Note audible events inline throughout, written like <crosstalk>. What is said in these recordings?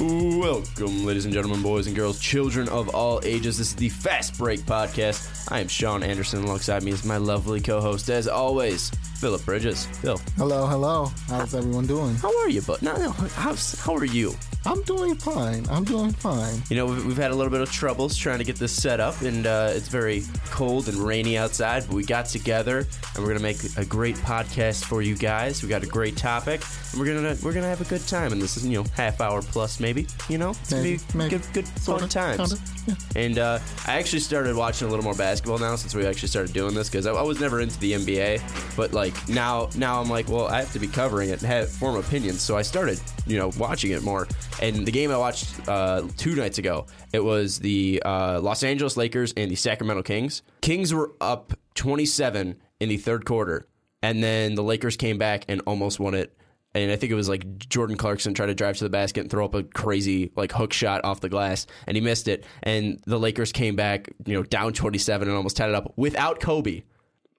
Welcome, ladies and gentlemen, boys and girls, children of all ages. This is the Fast Break Podcast. I am Sean Anderson. Alongside me is my lovely co host, as always, Phillip Bridges. Phil, Hello, hello. How's everyone doing? how are you, bud? No, no, how's, how are you? I'm doing fine. I'm doing fine. You know, we've, we've had a little bit of troubles trying to get this set up, and uh, it's very cold and rainy outside, but we got together, and we're going to make a great podcast for you guys. We got a great topic, and we're going to we're gonna have a good time, and this is, you know, half hour plus maybe, you know? It's Maybe, be maybe. good, good fun times. kinda, yeah. And uh, I actually started watching a little more basketball now since we actually started doing this because I, I was never into the NBA, but like now, now I'm like, well, I have to be covering it and have form opinions. So I started, you know, watching it more. And the game I watched uh, two nights ago, it was the uh, Los Angeles Lakers and the Sacramento Kings. Kings were up 27 in the third quarter, and then the Lakers came back and almost won it and I think it was like Jordan Clarkson tried to drive to the basket and throw up a crazy like hook shot off the glass, and he missed it. And the Lakers came back, you know, down 27 and almost tied it up without Kobe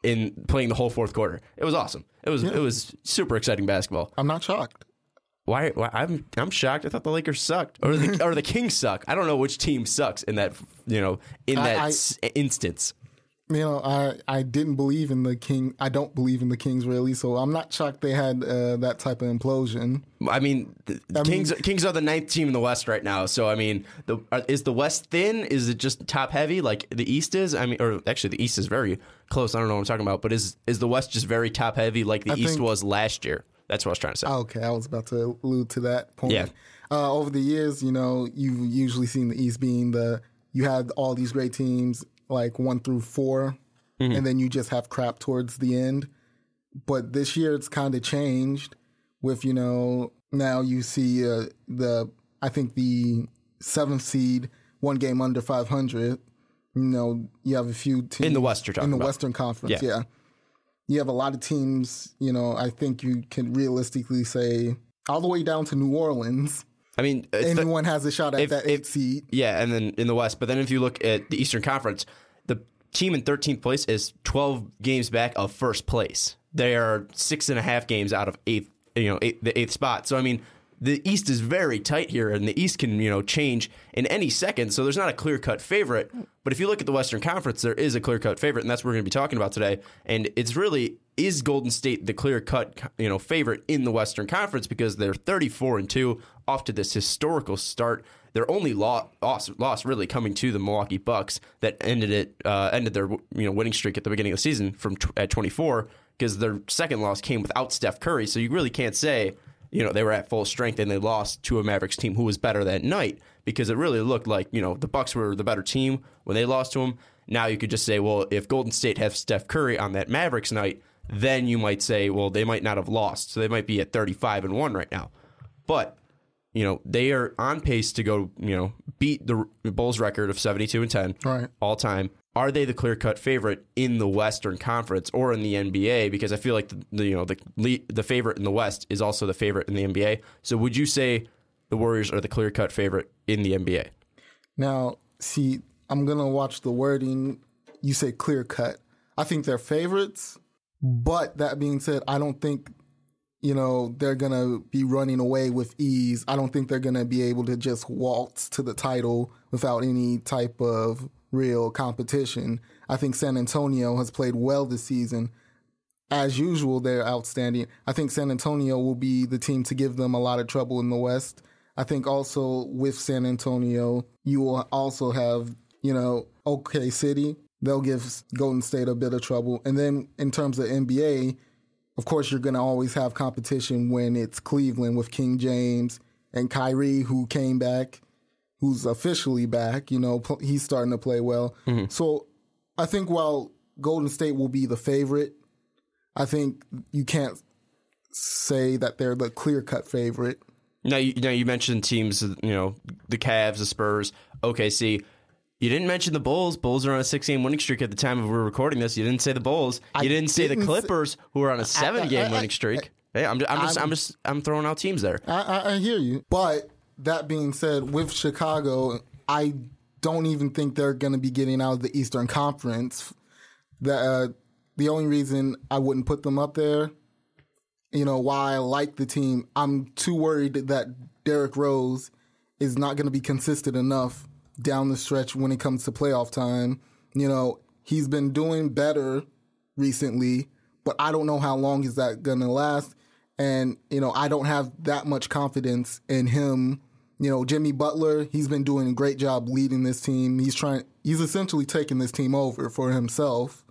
in playing the whole fourth quarter. It was awesome. It was it was super exciting basketball. I'm not shocked. Why? why I'm I'm shocked. I thought the Lakers sucked, or the <laughs> or the Kings suck. I don't know which team sucks in that you know in I- that I- s- instance. You know, I I didn't believe in the king. I don't believe in the Kings really, so I'm not shocked they had uh, that type of implosion. I mean, the I Kings mean- Kings are the ninth team in the West right now. So I mean, the is the West thin? Is it just top heavy like the East is? I mean, or actually the East is very close. I don't know what I'm talking about, but is is the West just very top heavy like the I East think- was last year? That's what I was trying to say. Okay, I was about to allude to that point. Yeah. Uh, over the years, you know, you've usually seen the East being the you had all these great teams like one through 4 Mm-hmm. and then you just have crap towards the end. But this year, it's kind of changed. With you know now you see uh, the I think the seventh seed one game under 500. You know you have a few teams In the West you're talking in the about. Western Conference. Yeah. yeah you have a lot of teams, you know, I think you can realistically say all the way down to New Orleans, I mean, it's the- anyone has a shot at if- that if- seed. Yeah, and then in the West. But then if you look at the Eastern Conference, the team in 13th place is 12 games back of first place. They are six and a half games out of eighth, you know, eighth, the eighth spot. So I mean, the East is very tight here, and the East can you know change in any second. So there's not a clear cut favorite. But if you look at the Western Conference, there is a clear cut favorite, and that's what we're going to be talking about today. And it's really is Golden State the clear cut you know favorite in the Western Conference because they're 34 and two off to this historical start. Their only lo- loss, loss really coming to the Milwaukee Bucks that ended it uh, ended their you know winning streak at the beginning of the season from at 24 because their second loss came without Steph Curry. So you really can't say you know they were at full strength and they lost to a Mavericks team who was better that night because it really looked like you know the Bucks were the better team when they lost to them. Now you could just say, well, if Golden State has Steph Curry on that Mavericks night, then you might say, well, they might not have lost, so they might be at 35 and one right now. But you know they are on pace to go you know beat the Bulls record of 72 and 10 Right. all time. Are they the clear cut favorite in the Western Conference or in the NBA? Because I feel like the, the you know the the favorite in the West is also the favorite in the NBA. So would you say the Warriors are the clear cut favorite in the NBA? Now, see, I'm gonna watch the wording. You say clear cut. I think they're favorites, but that being said, I don't think you know they're gonna be running away with ease. I don't think they're gonna be able to just waltz to the title without any type of real competition. I think San Antonio has played well this season. As usual, they're outstanding. I think San Antonio will be the team to give them a lot of trouble in the West. I think also with San Antonio, you will also have, you know, OK City. They'll give Golden State a bit of trouble. And then in terms of NBA, of course, you're going to always have competition when it's Cleveland with King James and Kyrie, who came back, who's officially back. You know, pl- he's starting to play well. Mm-hmm. So I think while Golden State will be the favorite, I think you can't say that they're the clear cut favorite. Now you, now you mentioned teams, you know, the Cavs, the Spurs, OKC. You didn't mention the Bulls. Bulls are on a six-game winning streak at the time of we are recording this. You didn't say the Bulls. I you didn't say the didn't say- Clippers, who are on a seven-game I- winning streak. Hey, I'm, I'm just, I'm, just, I'm throwing out teams there. I, I, I hear you. But that being said, with Chicago, I don't even think they're going to be getting out of the Eastern Conference. The uh, the only reason I wouldn't put them up there, you know, why I like the team, I'm too worried that Derrick Rose is not going to be consistent enough down the stretch when it comes to playoff time. You know, he's been doing better recently, but I don't know how long is that going to last. And, you know, I don't have that much confidence in him. You know, Jimmy Butler, he's been doing a great job leading this team. He's trying, he's essentially taking this team over for himself.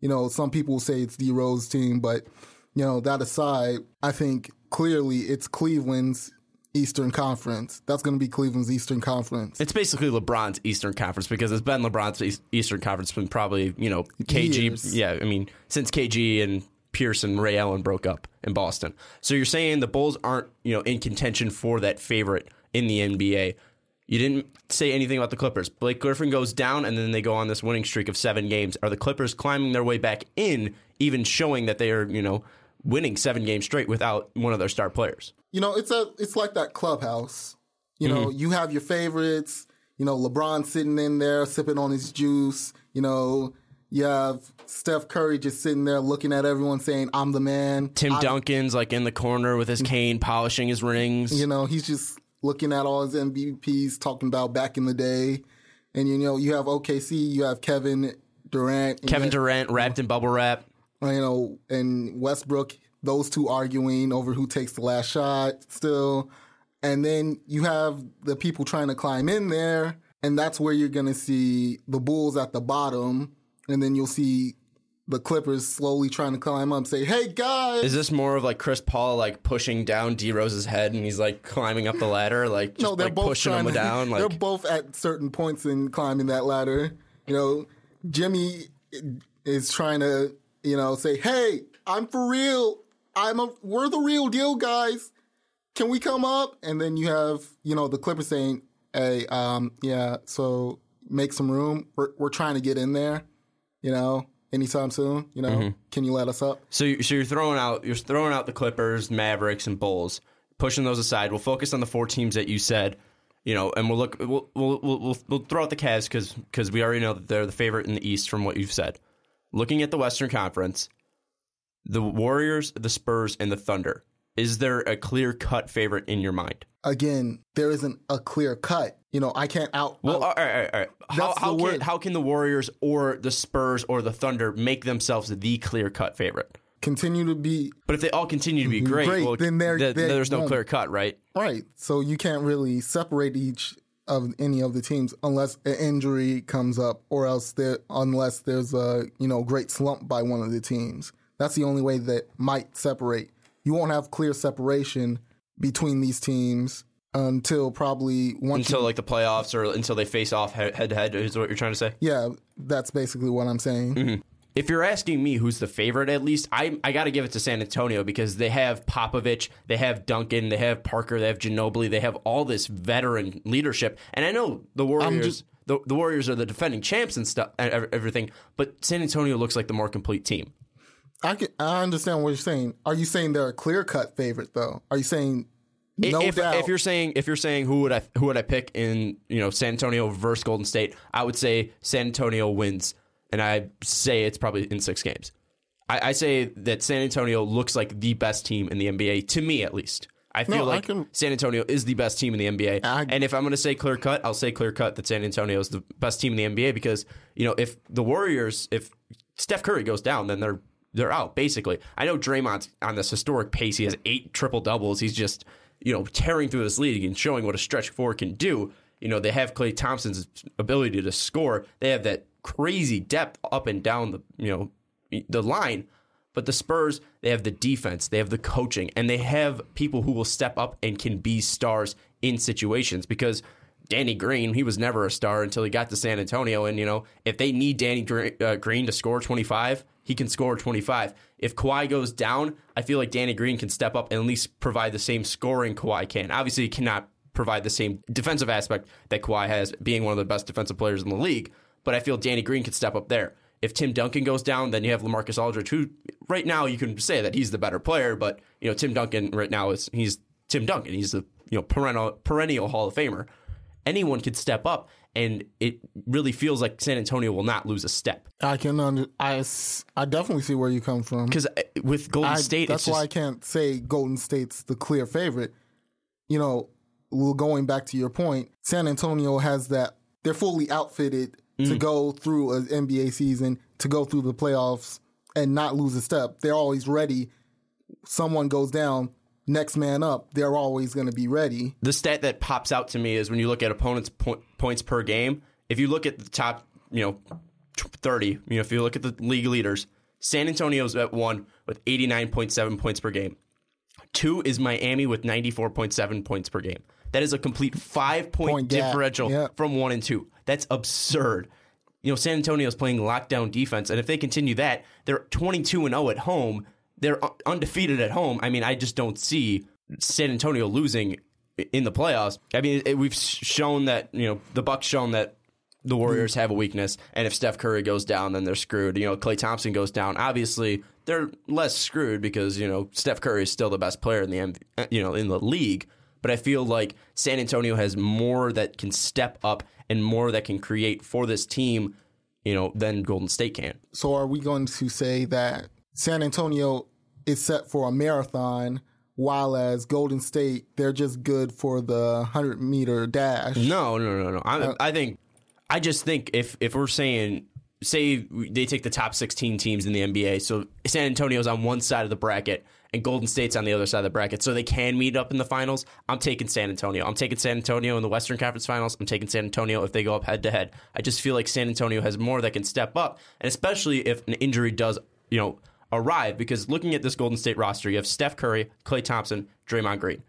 You know, some people say it's D Rose team, but, you know, that aside, I think clearly it's Cleveland's Eastern Conference. That's going to be Cleveland's Eastern Conference. It's basically LeBron's Eastern Conference because it's been LeBron's Eastern Conference been probably you know KG. Years. Yeah, I mean since KG and Pierce and Ray Allen broke up in Boston. So you're saying the Bulls aren't you know in contention for that favorite in the NBA. You didn't say anything about the Clippers. Blake Griffin goes down, and then they go on this winning streak of seven games. Are the Clippers climbing their way back in, even showing that they are you know winning seven games straight without one of their star players? you know, it's a it's like that clubhouse. You know, mm-hmm. you have your favorites. You know, LeBron sitting in there sipping on his juice. You know, you have Steph Curry just sitting there looking at everyone saying, "I'm the man." Tim I- Duncan's like in the corner with his cane, polishing his rings. You know, he's just looking at all his MVPs, talking about back in the day. And you know, you have OKC, you have Kevin Durant, Kevin Durant wrapped in bubble wrap. You know, and Westbrook, those two arguing over who takes the last shot still. And then you have the people trying to climb in there, and that's where you're going to see the Bulls at the bottom, and then you'll see the Clippers slowly trying to climb up, say, "Hey guys, Is this more of like Chris Paul like pushing down D Rose's head and he's like climbing up the ladder, like no, they're like both pushing him down? <laughs> they're both at certain points in climbing that ladder. You know, Jimmy is trying to, you know, say, "Hey, I'm for real. I'm a we're the real deal, guys. Can we come up?" And then you have, you know, the Clippers saying, "Hey, um, yeah, so make some room. We're we're trying to get in there. You know, anytime soon. You know, Mm-hmm. can you let us up?" so, you, so you're throwing out you're throwing out the Clippers, Mavericks, and Bulls, pushing those aside. We'll focus on the four teams that you said. You know, and we'll look. We'll we'll we'll, we'll, we'll throw out the Cavs because because we already know that they're the favorite in the East from what you've said. Looking at the Western Conference, the Warriors, the Spurs, and the Thunder. Is there a clear cut favorite in your mind? Again, there isn't a clear cut. You know, I can't out. Well, out- all right, all right, all right. How, how, can, how can the Warriors or the Spurs or the Thunder make themselves the clear cut favorite? continue to be But if they all continue to be mm-hmm. great, Great, well, then they're- th- they there's no clear cut, right? Right. So you can't really separate each of any of the teams unless an injury comes up or else there unless there's a, you know, great slump by one of the teams. That's the only way that might separate. You won't have clear separation between these teams until probably once Until like the playoffs or until they face off head to head is what you're trying to say. Yeah, that's basically what I'm saying. Mm-hmm. If you're asking me who's the favorite, at least I I got to give it to San Antonio because they have Popovich, they have Duncan, they have Parker, they have Ginobili, they have all this veteran leadership, and I know the Warriors. just- the, the Warriors are the defending champs and stuff, and everything. But San Antonio looks like the more complete team. I can, I understand what you're saying. Are you saying they're a clear cut favorite though? Are you saying no if, doubt? if you're saying if you're saying who would I who would I pick in you know San Antonio versus Golden State, I would say San Antonio wins, and I say it's probably in six games. I, I say that San Antonio looks like the best team in the NBA to me, at least. I feel No, I like can- San Antonio is the best team in the NBA, I- and if I'm going to say clear cut, I'll say clear cut that San Antonio is the best team in the NBA because you know if the Warriors, if Steph Curry goes down, then they're they're out basically. I know Draymond's on this historic pace; he has eight triple doubles. He's just you know tearing through this league and showing what a stretch four can do. You know they have Klay Thompson's ability to score. They have that crazy depth up and down the you know the line. But the Spurs, they have the defense, they have the coaching, and they have people who will step up and can be stars in situations because Danny Green, he was never a star until he got to San Antonio. And, you know, if they need Danny uh, Green to score 25, he can score 25. If Kawhi goes down, I feel like Danny Green can step up and at least provide the same scoring Kawhi can. Obviously, he cannot provide the same defensive aspect that Kawhi has, being one of the best defensive players in the league. But I feel Danny Green can step up there. If Tim Duncan goes down, then you have Lamarcus Aldridge, who right now you can say that he's the better player, but you know Tim Duncan right now is he's Tim Duncan. He's a you know perennial perennial Hall of Famer. Anyone could step up, and it really feels like San Antonio will not lose a step I can under, I, I definitely see where you come from. because uh, with Golden I, State, that's it's just, why I can't say Golden State's the clear favorite. You know, well, going back to your point, San Antonio has that. They're fully outfitted Mm. to go through an NBA season, to go through the playoffs, and not lose a step. They're always ready. Someone goes down, next man up. They're always going to be ready. the stat that pops out to me is when you look at opponents' po- points per game. If you look at the top, you know, thirty, you know, if you look at the league leaders, San Antonio's at one with eighty nine point seven points per game. Two is Miami with ninety four point seven points per game. That is a complete five point, Point differential yeah. from one and two. That's absurd. You know, San Antonio's playing lockdown defense, and if they continue that, they're twenty two and zero at home. They're undefeated at home. I mean, I just don't see San Antonio losing in the playoffs. I mean, it, we've shown that you know the Bucks shown that the Warriors have a weakness, and if Steph Curry goes down, then they're screwed. You know, Klay Thompson goes down, obviously they're less screwed because you know Steph Curry is still the best player in the MV, uh, you know in the league. But I feel like San Antonio has more that can step up and more that can create for this team, you know, than Golden State can. So, are we going to say that San Antonio is set for a marathon, while as Golden State they're just good for the hundred meter dash? No, no, no, no. I, uh, I think, I just think if if we're saying, say they take the top sixteen teams in the NBA, so San Antonio's on one side of the bracket and Golden State's on the other side of the bracket, so they can meet up in the finals. I'm taking San Antonio. I'm taking San Antonio in the Western Conference Finals. I'm taking San Antonio if they go up head to head. I just feel like San Antonio has more that can step up, and especially if an injury does, you know, arrive. Because looking at this Golden State roster, you have Steph Curry, Klay Thompson, Draymond Green.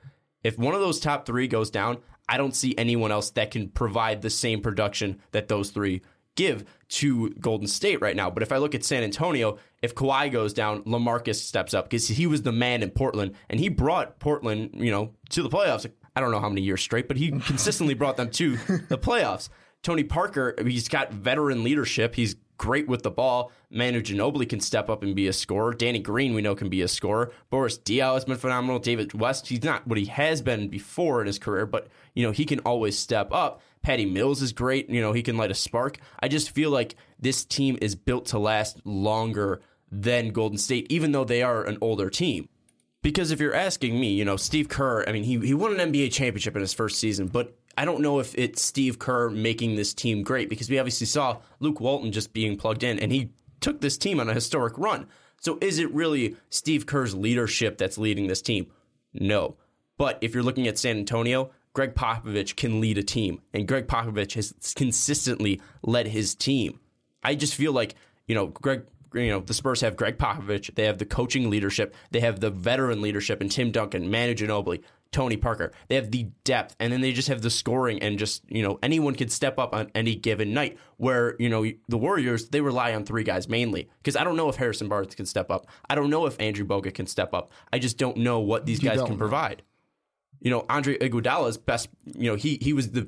If one of those top three goes down, I don't see anyone else that can provide the same production that those three give to Golden State right now. But if I look at San Antonio, if Kawhi goes down, Lamarcus steps up because he was the man in Portland and he brought Portland, you know, to the playoffs. I don't know how many years straight, but he <laughs> consistently brought them to the playoffs. Tony Parker, he's got veteran leadership. He's great with the ball. Manu Ginobili can step up and be a scorer. Danny Green, we know, can be a scorer. Boris Diaw has been phenomenal. David West, he's not what he has been before in his career, but you know he can always step up. Patty Mills is great. You know he can light a spark. I just feel like this team is built to last longer than Golden State, even though they are an older team. Because if you're asking me, you know, Steve Kerr, I mean, he, he won an NBA championship in his first season, but I don't know if it's Steve Kerr making this team great because we obviously saw Luke Walton just being plugged in and he took this team on a historic run. So is it really Steve Kerr's leadership that's leading this team? No. But if you're looking at San Antonio, Gregg Popovich can lead a team, and Gregg Popovich has consistently led his team. I just feel like, you know, Gregg you know, the Spurs have Gregg Popovich, they have the coaching leadership, they have the veteran leadership and Tim Duncan, Manu Ginobili, Tony Parker. They have the depth and then they just have the scoring and just, you know, anyone can step up on any given night where, you know, the Warriors, they rely on three guys mainly because I don't know if Harrison Barnes can step up. I don't know if Andrew Bogut can step up. I just don't know what these You guys can know. provide. You know, Andre Iguodala's best, you know, he he was the,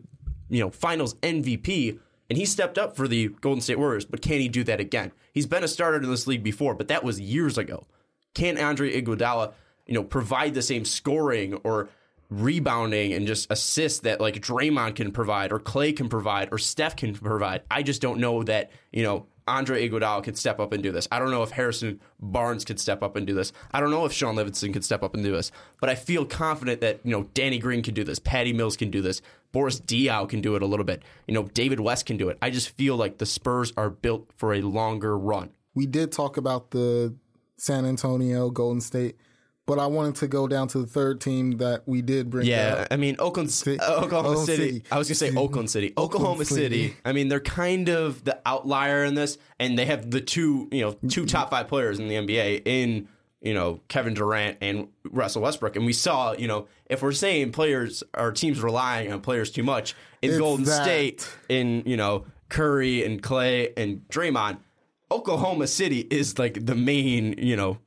you know, finals MVP and he stepped up for the Golden State Warriors, but can he do that again? He's been a starter in this league before, but that was years ago. Can Andre Iguodala, you know, provide the same scoring or rebounding and just assists that like Draymond can provide or Klay can provide or Steph can provide? I just don't know that, you know, Andre Iguodala could step up and do this. I don't know if Harrison Barnes could step up and do this. I don't know if Shaun Livingston could step up and do this. But I feel confident that, you know, Danny Green can do this. Patty Mills can do this. Boris Diaw can do it a little bit. You know, David West can do it. I just feel like the Spurs are built for a longer run. We did talk about the San Antonio Golden State, but I wanted to go down to the third team that we did bring Yeah, up. I mean Oakland, Ci- <laughs> uh, Oklahoma City. City. I was gonna say Oakland City, Oklahoma Oakland City. City. I mean, they're kind of the outlier in this, and they have the two, you know, two top five players in the NBA in you know, Kevin Durant and Russell Westbrook. And we saw, you know, if we're saying players our teams relying on players too much in It's Golden that. State, in, you know, Curry and Klay and Draymond, Oklahoma City is like the main, you know,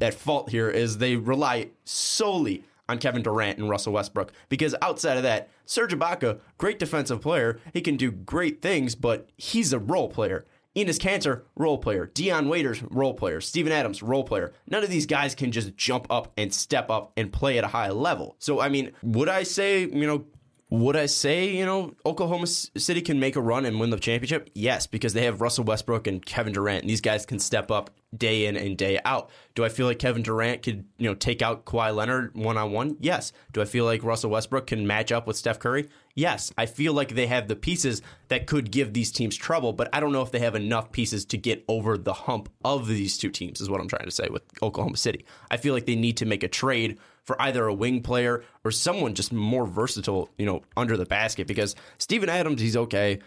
at fault here is they rely solely on Kevin Durant and Russell Westbrook because outside of that, Serge Ibaka, great defensive player, he can do great things, but he's a role player. Enes Kanter, role player. Dion Waiters, role player. Steven Adams, role player. None of these guys can just jump up and step up and play at a high level. So, I mean, would I say, you know, would I say, you know, Oklahoma City can make a run and win the championship? Yes, because they have Russell Westbrook and Kevin Durant, and these guys can step up day in and day out. Do I feel like Kevin Durant could, you know, take out Kawhi Leonard one on one? Yes. Do I feel like Russell Westbrook can match up with Steph Curry? Yes. I feel like they have the pieces that could give these teams trouble, but I don't know if they have enough pieces to get over the hump of these two teams, is what I'm trying to say with Oklahoma City. I feel like they need to make a trade for either a wing player or someone just more versatile, you know, under the basket. Because Steven Adams, he's okay.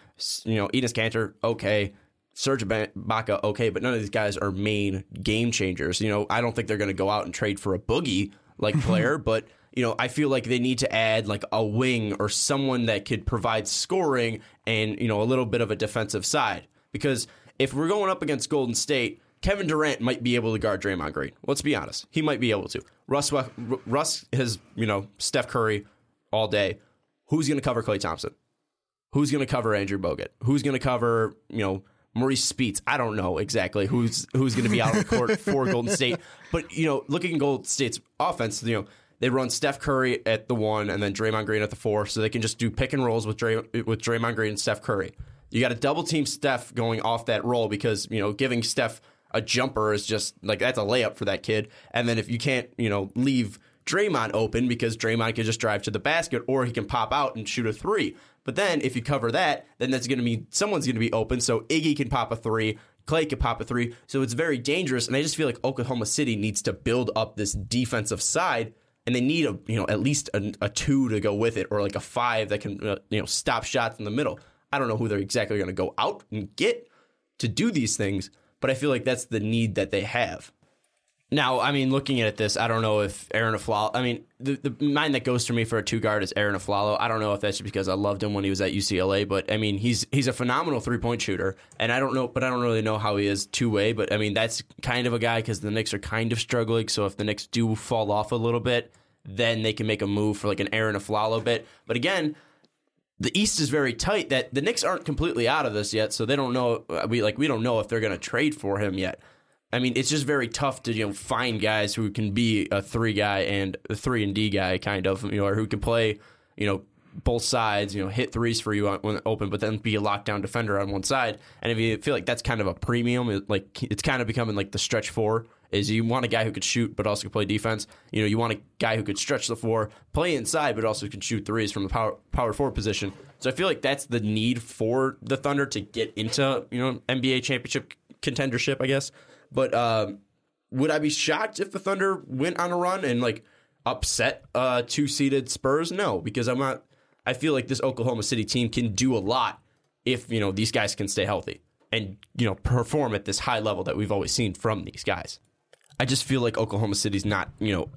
You know, Enes Kanter, okay. Serge Ibaka, okay, but none of these guys are main game changers. You know, I don't think they're going to go out and trade for a boogie like <laughs> player, but you know, I feel like they need to add like a wing or someone that could provide scoring and you know a little bit of a defensive side. Because if we're going up against Golden State, Kevin Durant might be able to guard Draymond Green. Let's be honest, he might be able to. Russ, Russ has you know Steph Curry all day. Who's going to cover Klay Thompson? Who's going to cover Andrew Bogut? Who's going to cover, you know, Marreese Speights? I don't know exactly who's who's going to be out on the court <laughs> for Golden State. But, you know, looking at Golden State's offense, you know, they run Steph Curry at the one and then Draymond Green at the four, so they can just do pick and rolls with Dray, with Draymond Green and Steph Curry. You got to double team Steph going off that roll because, you know, giving Steph a jumper is just like that's a layup for that kid. And then if you can't, you know, leave Draymond open because Draymond can just drive to the basket or he can pop out and shoot a three. But then if you cover that, then that's going to mean someone's going to be open. So Iggy can pop a three, Klay can pop a three. So it's very dangerous. And I just feel like Oklahoma City needs to build up this defensive side. And they need a you know at least a, a two to go with it, or like a five that can uh, you know stop shots in the middle. I don't know who they're exactly going to go out and get to do these things, but I feel like that's the need that they have. Now, I mean, looking at this, I don't know if Arron Afflalo. I mean, the, the mind that goes to me for a two guard is Arron Afflalo. I don't know if that's just because I loved him when he was at UCLA, but I mean, he's he's a phenomenal three point shooter, and I don't know, but I don't really know how he is two way. But I mean, that's kind of a guy because the Knicks are kind of struggling. So if the Knicks do fall off a little bit, then they can make a move for like an Arron Afflalo bit. But again, the East is very tight. That the Knicks aren't completely out of this yet, so they don't know. We like we don't know if they're going to trade for him yet. I mean, it's just very tough to you know find guys who can be a three guy and a three and D guy kind of you know, or who can play you know both sides, you know, hit threes for you when open, but then be a lockdown defender on one side. And if you feel like that's kind of a premium, it, like it's kind of becoming like the stretch four. Is you want a guy who could shoot but also could play defense. You know, you want a guy who could stretch the floor, play inside, but also can shoot threes from the power power forward position. So I feel like that's the need for the Thunder to get into you know NBA championship contendership, I guess. But um, would I be shocked if the Thunder went on a run and like upset uh, two seeded Spurs? No, because I'm not. I feel like this Oklahoma City team can do a lot if you know these guys can stay healthy and you know perform at this high level that we've always seen from these guys. I just feel like Oklahoma City's not you know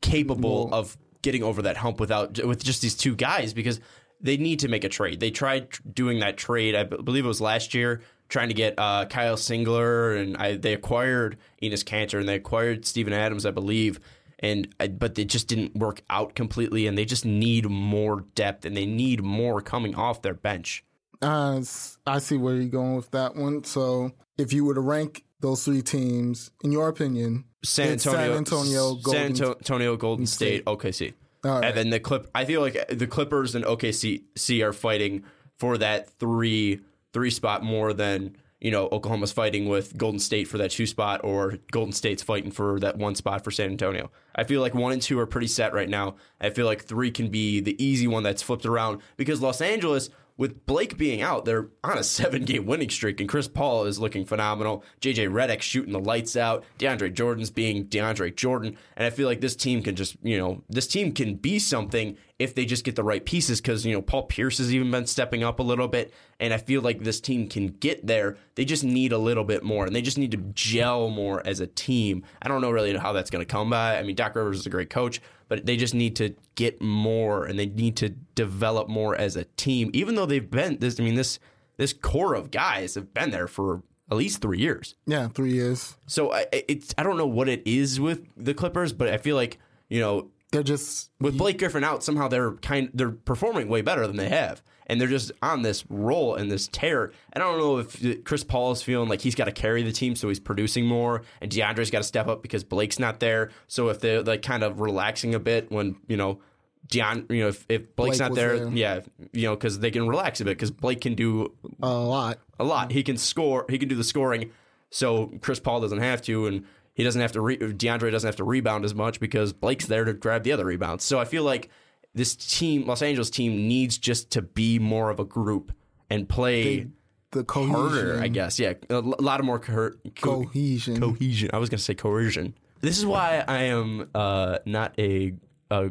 capable of getting over that hump without with just these two guys because they need to make a trade. They tried doing that trade, I believe it was last year, trying to get uh, Kyle Singler, and I, they acquired Enes Kanter and they acquired Steven Adams, I believe. And I, but it just didn't work out completely, and they just need more depth and they need more coming off their bench. Uh, I see where you're going with that one. So, if you were to rank those three teams, in your opinion, San Antonio, San Antonio, Golden, San Antonio, Golden State, OKC. All right. And then the clip. I feel like the Clippers and OKC are fighting for that three three spot more than you know Oklahoma's fighting with Golden State for that two spot, or Golden State's fighting for that one spot for San Antonio. I feel like one and two are pretty set right now. I feel like three can be the easy one that's flipped around because Los Angeles with Blake being out, they're on a <laughs> seven game winning streak, and Chris Paul is looking phenomenal. JJ Redick shooting the lights out. DeAndre Jordan's being DeAndre Jordan. And I feel like this team can just, you know, this team can be something if they just get the right pieces because, you know, Paul Pierce has even been stepping up a little bit. And I feel like this team can get there. They just need a little bit more and they just need to gel more as a team. I don't know really how that's going to come by. I mean, Doc Rivers is a great coach, but they just need to get more and they need to develop more as a team, even though they've been this. I mean, this this core of guys have been there for at least three years. Yeah, three years. So I, it's I don't know what it is with the Clippers, but I feel like you know They're just with Blake Griffin out, somehow they're kind they're performing way better than they have, and they're just on this roll and this tear. And I don't know if Chris Paul is feeling like he's got to carry the team, so he's producing more, and DeAndre's got to step up because Blake's not there. So if they're like kind of relaxing a bit when you know. Deon, you know, if, if Blake's Blake not there, there. yeah, you know, because they can relax a bit because Blake can do a lot. a lot. He can score. He can do the scoring. So Chris Paul doesn't have to, and he doesn't have to. Re- DeAndre doesn't have to rebound as much because Blake's there to grab the other rebounds. So I feel like this team, Los Angeles team, needs just to be more of a group and play The cohesion. harder. I guess, yeah, a lot of more co- co- Cohesion. cohesion. I was going to say coercion. This is why I am uh, not a, a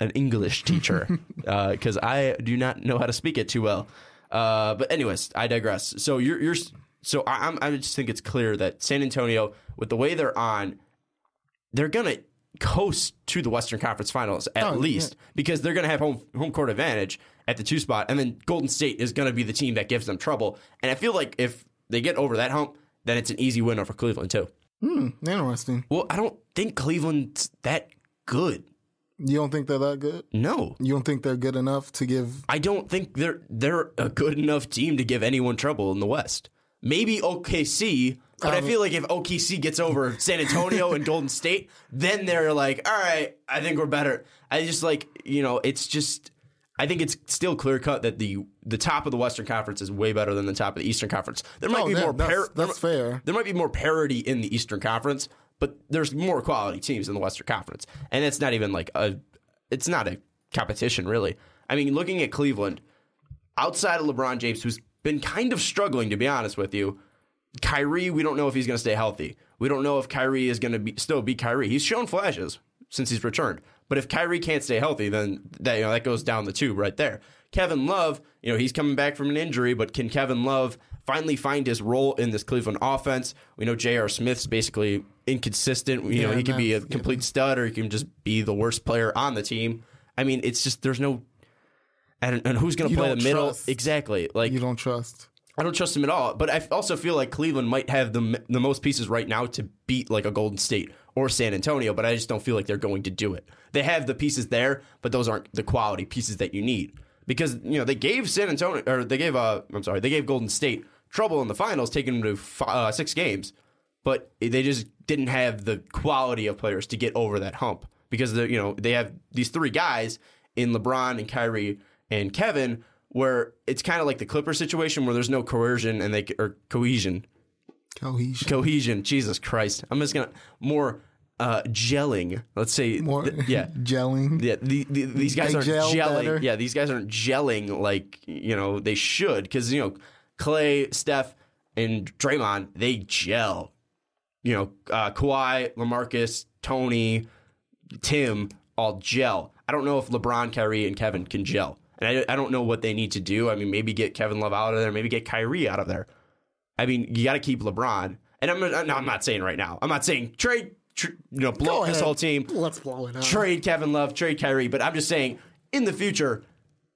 an English teacher <laughs> because I do not know how to speak it too well. Uh, but anyways, I digress. So you're you're so I, I'm I just think it's clear that San Antonio, with the way they're on, they're gonna coast to the Western Conference Finals at Oh, least because they're gonna have home home court advantage at the two spot, and then Golden State is gonna be the team that gives them trouble. And I feel like if they get over that hump, then it's an easy win over Cleveland too. Hmm, Interesting. Well, I don't think Cleveland's that good. You don't think they're that good? No. You don't think they're good enough to give? I don't think they're they're a good enough team to give anyone trouble in the West. Maybe OKC, but I Um, feel like if OKC gets over San Antonio and Golden State, then they're like, all right, I think we're better. I just like, you know, it's just I think it's still clear cut that the the top of the Western Conference is way better than the top of the Eastern Conference. There might Oh, be more that's- par- that's fair. There might be more parity in the Eastern Conference, but there's more quality teams in the Western Conference, and it's not even like a it's not a competition really. I mean, looking at Cleveland, outside of LeBron James, who's been kind of struggling to be honest with you, Kyrie, we don't know if he's going to stay healthy. We don't know if Kyrie is going to be still be Kyrie. He's shown flashes since he's returned, but if Kyrie can't stay healthy, then that you know that goes down the tube right there. Kevin Love, you know, he's coming back from an injury, but can Kevin Love finally find his role in this Cleveland offense? We know J.R. Smith's basically inconsistent. You know, he can be a complete stud or he can just be the worst player on the team. I mean, it's just there's no and, and who's going to play the middle trust. exactly? Like You don't trust. I don't trust him at all. But I also feel like Cleveland might have the the most pieces right now to beat like a Golden State or San Antonio, but I just don't feel like they're going to do it. They have the pieces there, but those aren't the quality pieces that you need because you know they gave San Antonio or they gave uh I'm sorry they gave Golden State trouble in the finals, taking them to fi- uh, six games, but they just didn't have the quality of players to get over that hump because the you know they have these three guys in LeBron and Kyrie and Kevin where it's kind of like the Clipper situation where there's no coercion and they or cohesion Cohesion. cohesion Jesus Christ I'm just gonna more uh gelling let's say More. th- yeah <laughs> Gelling. yeah, the, the, these guys They aren't gel gelling. better. Yeah, these guys aren't gelling like you know they should because you know Klay, Steph, and Draymond they gel. You know, uh, Kawhi, Lamarcus, Tony, Tim all gel. I don't know if LeBron, Kyrie, and Kevin can gel, and I, I don't know what they need to do. I mean, maybe get Kevin Love out of there, maybe get Kyrie out of there. I mean, you got to keep LeBron. And I'm, no, I'm not saying right now. I'm not saying trade, tr- you know, blow up this whole team Let's blow it up. trade Kevin Love, trade Kyrie. But I'm just saying, in the future,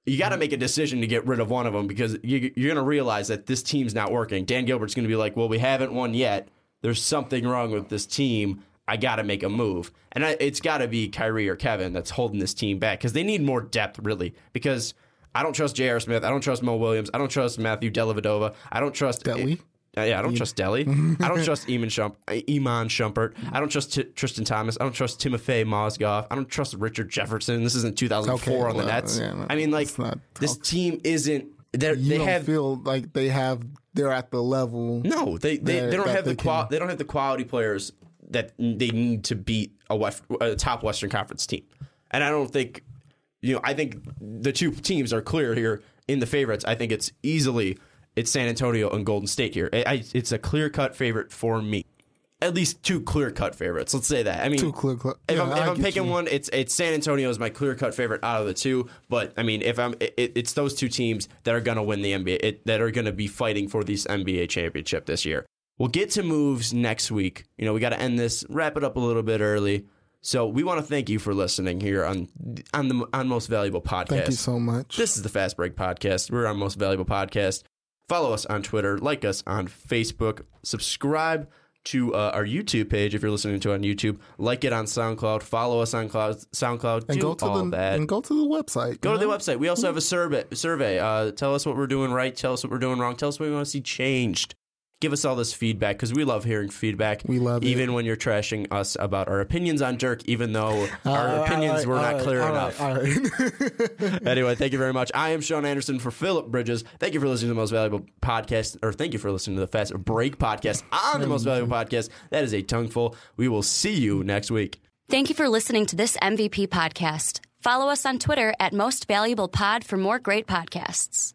you got to make a decision to get rid of one of them because you, you're going to realize that this team's not working. Dan Gilbert's going to be like, well, we haven't won yet. There's something wrong with this team. I got to make a move. And I, it's got to be Kyrie or Kevin that's holding this team back because they need more depth, really. Because I don't trust J.R. Smith. I don't trust Mo Williams. I don't trust Matthew Dellavedova. I don't trust. Deli? Uh, yeah, I don't trust Deli. <laughs> I don't trust Eamon Shump, uh, Iman Shumpert. I don't trust T- Tristan Thomas. I don't trust Timofey Mozgov. I don't trust Richard Jefferson. This isn't 2004 Okay, on the well, Nets. yeah, no, I mean, like not- this team isn't. They're, You they don't have feel like they have. They're at the level. no. They they, they don't have the qual. They don't have the quality players that they need to beat a, West, a top Western Conference team. And I don't think you know. I think the two teams are clear here in the favorites, I think it's easily it's San Antonio and Golden State here. I, I, it's a clear cut favorite for me. At least two clear cut favorites. Let's say that. I mean, Two clear-cut- If yeah, I'm, if I'm picking you. one, it's it's San Antonio is my clear cut favorite out of the two. But I mean, if I'm, it, it's those two teams that are going to win the NBA, it, that are going to be fighting for this NBA championship this year. We'll get to moves next week. You know, we got to end this, wrap it up a little bit early. So we want to thank you for listening here on on the on Most Valuable Podcast. Thank you so much. This is the Fast Break Podcast. We're our most valuable podcast. Follow us on Twitter, like us on Facebook, subscribe to uh, our YouTube page if you're listening to it on YouTube. Like it on SoundCloud. Follow us on Cloud, SoundCloud. and do go to all the that. and go to the website. Go to the website. We also have a survey. Survey. Uh, tell us what we're doing right. Tell us what we're doing wrong. Tell us what we want to see changed. Give us all this feedback because we love hearing feedback. We love it. even when you're trashing us about our opinions on Dirk, even though uh, our opinions right, were not right, clear all enough. all right. <laughs> Anyway, thank you very much. I am Sean Anderson for Phillip Bridges. Thank you for listening to the most valuable podcast, or thank you for listening to the Fast Break podcast on the most valuable podcast. That is a tongueful. We will see you next week. Thank you for listening to this MVP podcast. Follow us on Twitter at Most Valuable Pod for more great podcasts.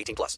18 plus.